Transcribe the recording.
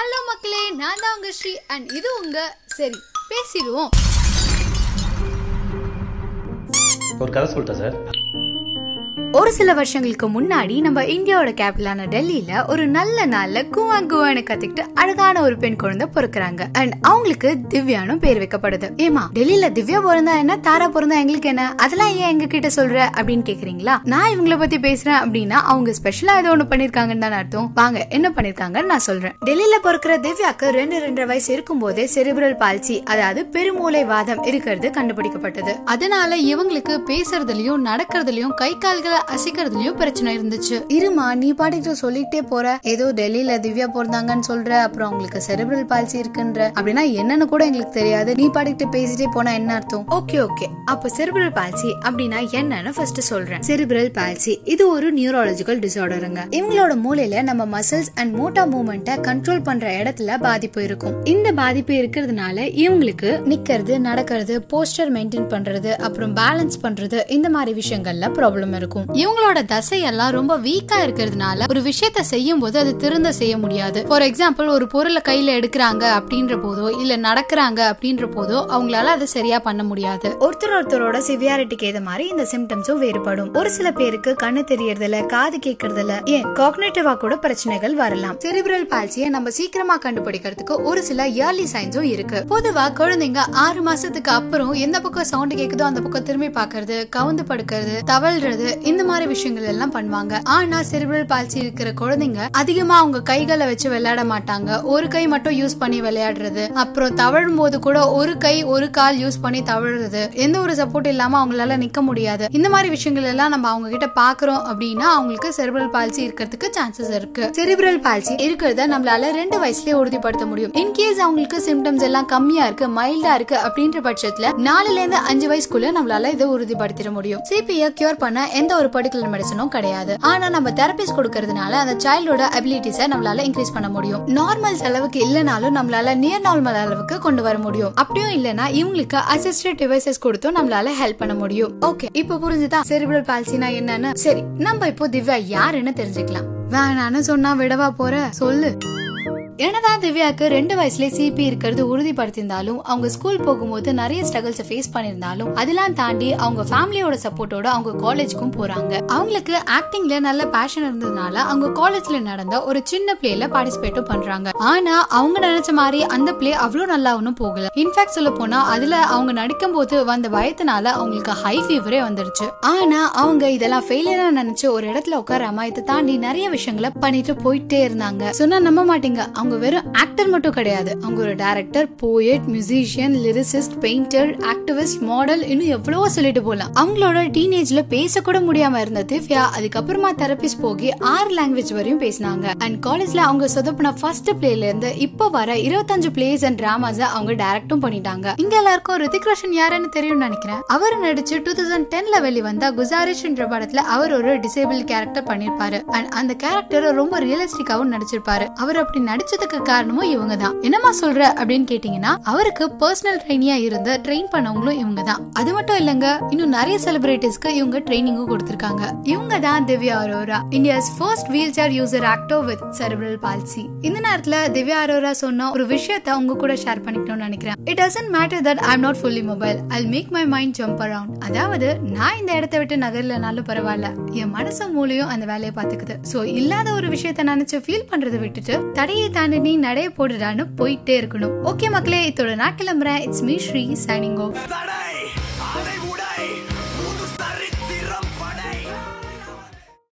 Hello மக்களே நான் தான் உங்க ஸ்ரீ அண்ட் இது உங்க சரி. பேசிடுவோம். ஒரு கதை சொல்லிட்டேன் சார். ஒரு சில வருஷங்களுக்கு முன்னாடி நம்ம இந்தியாவோட கேபிட்டலான டெல்லியில ஒரு நல்ல நாள்ல குவா குவான்னு கத்துக்கிட்டு அழகான ஒரு பெண் குழந்தை பிறக்குறாங்க. அண்ட் அவங்களுக்கு திவ்யானும் பேர் வைக்கப்படுது. ஏமா டெல்லியில திவ்யா பிறந்தா என்ன தாரா பிறந்தா எங்களுக்கு என்ன? அதெல்லாம் ஏன் எங்க கிட்ட சொல்ற அப்படின்னு கேக்குறீங்களா? நான் இவங்கள பத்தி பேசுறேன் அப்படின்னா அவங்க ஸ்பெஷலா ஏதோ ஒண்ணு பண்ணிருக்காங்கன்னு தான் அர்த்தம். வாங்க என்ன பண்ணிருக்காங்கன்னு நான் சொல்றேன். டெல்லியில பிறக்கிற திவ்யாக்கு ரெண்டு ரெண்டரை வயசு இருக்கும் போதே செரிபுரல் பால்சி அதாவது பெருமூளை வாதம் இருக்கிறது கண்டுபிடிக்கப்பட்டது. அதனால இவங்களுக்கு பேசுறதுலயும் நடக்கிறதுலயும் கை கால்களை அசைக்கிறதுலயும் பிரச்சனை இருந்துச்சு. இருமா நீ பாட்டுக்கு சொல்லிட்டே போற. ஏதோ டெல்லியில திவ்யா பிறந்தாங்கன்னு சொல்ற அப்புறம் அவங்களுக்கு செரிபிரல் பால்சி இருக்குன்ற. அப்படின்னா என்னன்னு கூட எங்களுக்கு தெரியாது. நீ பாட்டுக்கிட்டு பேசிட்டே போனா என்ன அர்த்தம்? Okay okay. அப்ப செரிபிரல் பால்சி அப்படின்னா என்னன்னு ஃபர்ஸ்ட் சொல்றேன். செரிபிரல் பால்சி இது ஒரு நியூரலாஜிக்கல் டிசார்டருங்க இவங்களோட மூளையில நம்ம மசில்ஸ் அண்ட் மோட்டா மூவ்மெண்ட்டை கண்ட்ரோல் பண்ற இடத்துல பாதிப்பு இருக்கும். இந்த பாதிப்பு இருக்கிறதுனால இவங்களுக்கு நிக்கிறது நடக்கிறது போஸ்டர் மெயின்டைன் பண்றது அப்புறம் பேலன்ஸ் பண்றது இந்த மாதிரி விஷயங்கள்ல ப்ராப்ளம் இருக்கும். இவங்களோட தசையெல்லாம் ரொம்ப வீக்கா இருக்கிறதுனால ஒரு விஷயத்த செய்யும் போது அது திருந்த செய்ய முடியாது. ஃபார் எக்ஸாம்பிள் ஒரு பொருளை கையில எடுக்கிறாங்க அப்படின்ற போதோ இல்ல நடக்கிறாங்க அப்படின்ற போதோ அவங்களால அதை சரியா பண்ண முடியாது. ஒருத்தர் ஒருத்தரோட சிவியாரிட்டிக்கு ஏத மாதிரி இந்த சிம்டம்ஸும் வேறுபடும். ஒரு சில பேருக்கு கண்ணு தெரியறதுல காது கேட்கறதுல ஏன்? காக்னேட்டிவா கூட பிரச்சனைகள் வரலாம். செரிபிரல் பால்சியை நம்ம சீக்கிரமா கண்டுபிடிக்கிறதுக்கு ஒரு சில இயர்லி சைன்ஸும் இருக்கு. பொதுவா குழந்தைங்க ஆறு மாசத்துக்கு அப்புறம் எந்த பக்கம் சவுண்ட் கேக்குதோ அந்த பக்கம் திரும்பி பாக்குறது கவுந்து படுக்கிறது தவழ்றது இந்த மாதிரி விஷயங்கள் எல்லாம் பண்ணுவாங்க. ஆனா செரிபிரல் பால்சி இருக்கிற குழந்தைங்க அதிகமா அவங்க கைகளை வச்சு விளையாட மாட்டாங்க. ஒரு கை மட்டும் யூஸ் பண்ணி விளையாடுறது. அப்புறம் தவழும் போது கூட ஒரு கை ஒரு கால் யூஸ் பண்ணி தவழுறது. எந்த ஒரு சப்போர்ட் இல்லாம அவங்களால நிக்க முடியாது. இந்த மாதிரி விஷயங்கள் எல்லாம் நம்ம அவங்க கிட்ட பாக்குறோம் அப்படின்னா அவங்களுக்கு செரிபிரல் பால்சி இருக்கிறதுக்கு சான்சஸ் இருக்கு. செரிபிரல் பால்சி இருக்கிறத நம்மளால ரெண்டு வயசுலயே உறுதிப்படுத்த முடியும். இன்கேஸ் அவங்களுக்கு சிம்டம்ஸ் எல்லாம் கம்மியா இருக்கு மைல்டா இருக்கு அப்படின்ற பட்சத்துல நாலுல இருந்து அஞ்சு வயசுக்குள்ள நம்மளால இதை உறுதிப்படுத்திட முடியும். சிபிஐ கியூர் பண்ண எந்த ஒரு பர்டிகுலர் மெடிசனும் கிடையாது. ஆனா நம்ம தெரபிஸ் கொடுக்கறதுனால அந்த சைல்டோட அபிலிட்டிஸை நம்மளால இன்க்ரீஸ் பண்ண முடியும். நார்மல் அளவுக்கு இல்லனாலும் நம்மளால நியர் நார்மல் அளவுக்கு கொண்டு வர முடியும். அப்படியும் இல்லனா இவங்களுக்கு அசிஸ்டட் டிவைசஸ் கொடுத்தும் நம்மளால ஹெல்ப் பண்ண முடியும். ஓகே இப்போ புரிஞ்சுதா? செரிபிரல் பால்சினா என்னன்னு? சரி நம்ம இப்போ திவ்யா யாருன்னு தெரிஞ்சுக்கலாம். வேணான்னு சொன்னா விடவா போற? சொல்லு. என்னதான் திவ்யாக்கு ரெண்டு வயசுலேயே சிபி இருக்கிறது உறுதிப்படுத்தியிருந்தாலும் அவங்க ஸ்கூல் போகும்போது நிறைய ஸ்ட்ரகிள்ஸ் ஃபேஸ் பண்ணியிருந்தாலும் அதெல்லாம் தாண்டி அவங்க ஃபேமிலியோட சப்போர்ட்டோட அவங்க காலேஜுக்கும் போறாங்க. அவங்களுக்கு ஆக்டிங்ல நல்ல பேஷன் இருந்ததுனால அவங்க காலேஜ்ல நடந்த ஒரு சின்ன பிளேல பார்ட்டிசிபேட்டும் பண்றாங்க. ஆனா அவங்க நினைச்ச மாதிரி அந்த பிளே அவ்வளவு நல்லா ஒன்றும் போகல. இன்ஃபேக்ட் சொல்ல போனா அதுல அவங்க நடிக்கும் போது வந்த பயத்தினால அவங்களுக்கு ஹை ஃபீவரே வந்துருச்சு. ஆனா அவங்க இதெல்லாம் ஃபெயிலியரா நினைச்சு ஒரு இடத்துல உட்காராம இதை தாண்டி நிறைய விஷயங்களை பண்ணிட்டு போயிட்டே இருந்தாங்க. சொன்னா நம்ப மாட்டீங்க. அவங்க வெறும் ஆக்டர் மட்டும் கிடையாது. அவங்க ஒரு director poet musician lyricist painter activist model இன்னும் எவ்வளவோ சொல்லிட்டு போகலாம் அவங்களோட டீனேஜ்ல பேசக்கூட முடியாம இருந்த திவ்யா அதுக்கப்புறமா தெரபிஸ்ட் போகி ஆறு லாங்குவேஜ் வரையும் பேசினாங்க. அண்ட் காலேஜ்ல அவங்க சொதப்பின ஃபர்ஸ்ட் பிளேல இருந்து இப்போ வர இருபத்தஞ்சு பிளேஸ் அண்ட் டிராமாஸ் அவங்க டைரக்டும் பண்ணிட்டாங்க. இங்க எல்லாருக்கும் ரித்திக் ரோஷன் யாருன்னு தெரியும்னு நினைக்கிறேன். அவர் நடிச்சு டூ தௌசண்ட் டென்ல வெளிவந்த குசாரிஷ் என்ற படத்துல அவர் ஒரு டிசேபிள் கேரக்டர் பண்ணிருப்பாரு. அண்ட் அந்த கேரக்டர் ரொம்ப ரியலிஸ்டிக்காவும் நடிச்சிருப்பாரு. அவர் அப்படி நடிச்சதுக்கு காரணமும் இவங்க தான் என்னமா சொல்ற அப்படின்னு கேட்டீங்கன்னா அவருக்கு பர்சனல் ட்ரைனியா இருந்து ட்ரெயின் பண்ணவங்களும் இவங்க தான் அது மட்டும் இல்லங்க இன்னும் நிறைய செலிபிரிட்டிஸ்க்கு இவங்க ட்ரைனிங்கும் கொடுத்திருக்காங்க. இவங்க தான் Divya Arora India's first wheelchair user actor with cerebral palsy இந்த நேரத்துல திவ்யா அரோரா சொன்ன ஒரு விஷயத்த உங்க கூட ஷேர் பண்ணிக்கணும்னு நினைக்கிறேன். It doesn't matter that I not fully mobile I make my mind jump around அதாவது நான் இந்த இடத்த விட்டு நகரலனாலும் பரவாயில்ல. என் மனசு மூலையும் அந்த வேலையை பாத்துக்குது சோ இல்லாத ஒரு விஷயத்த நினைச்சு ஃபீல் பண்றதை விட்டுட்டு தடையை தாண்டி நீ நடைய போடுடான்னு போயிட்டே இருக்கணும். ஓகே மக்களே இதோட நான் கிளம்புறேன். It's me Sri signing off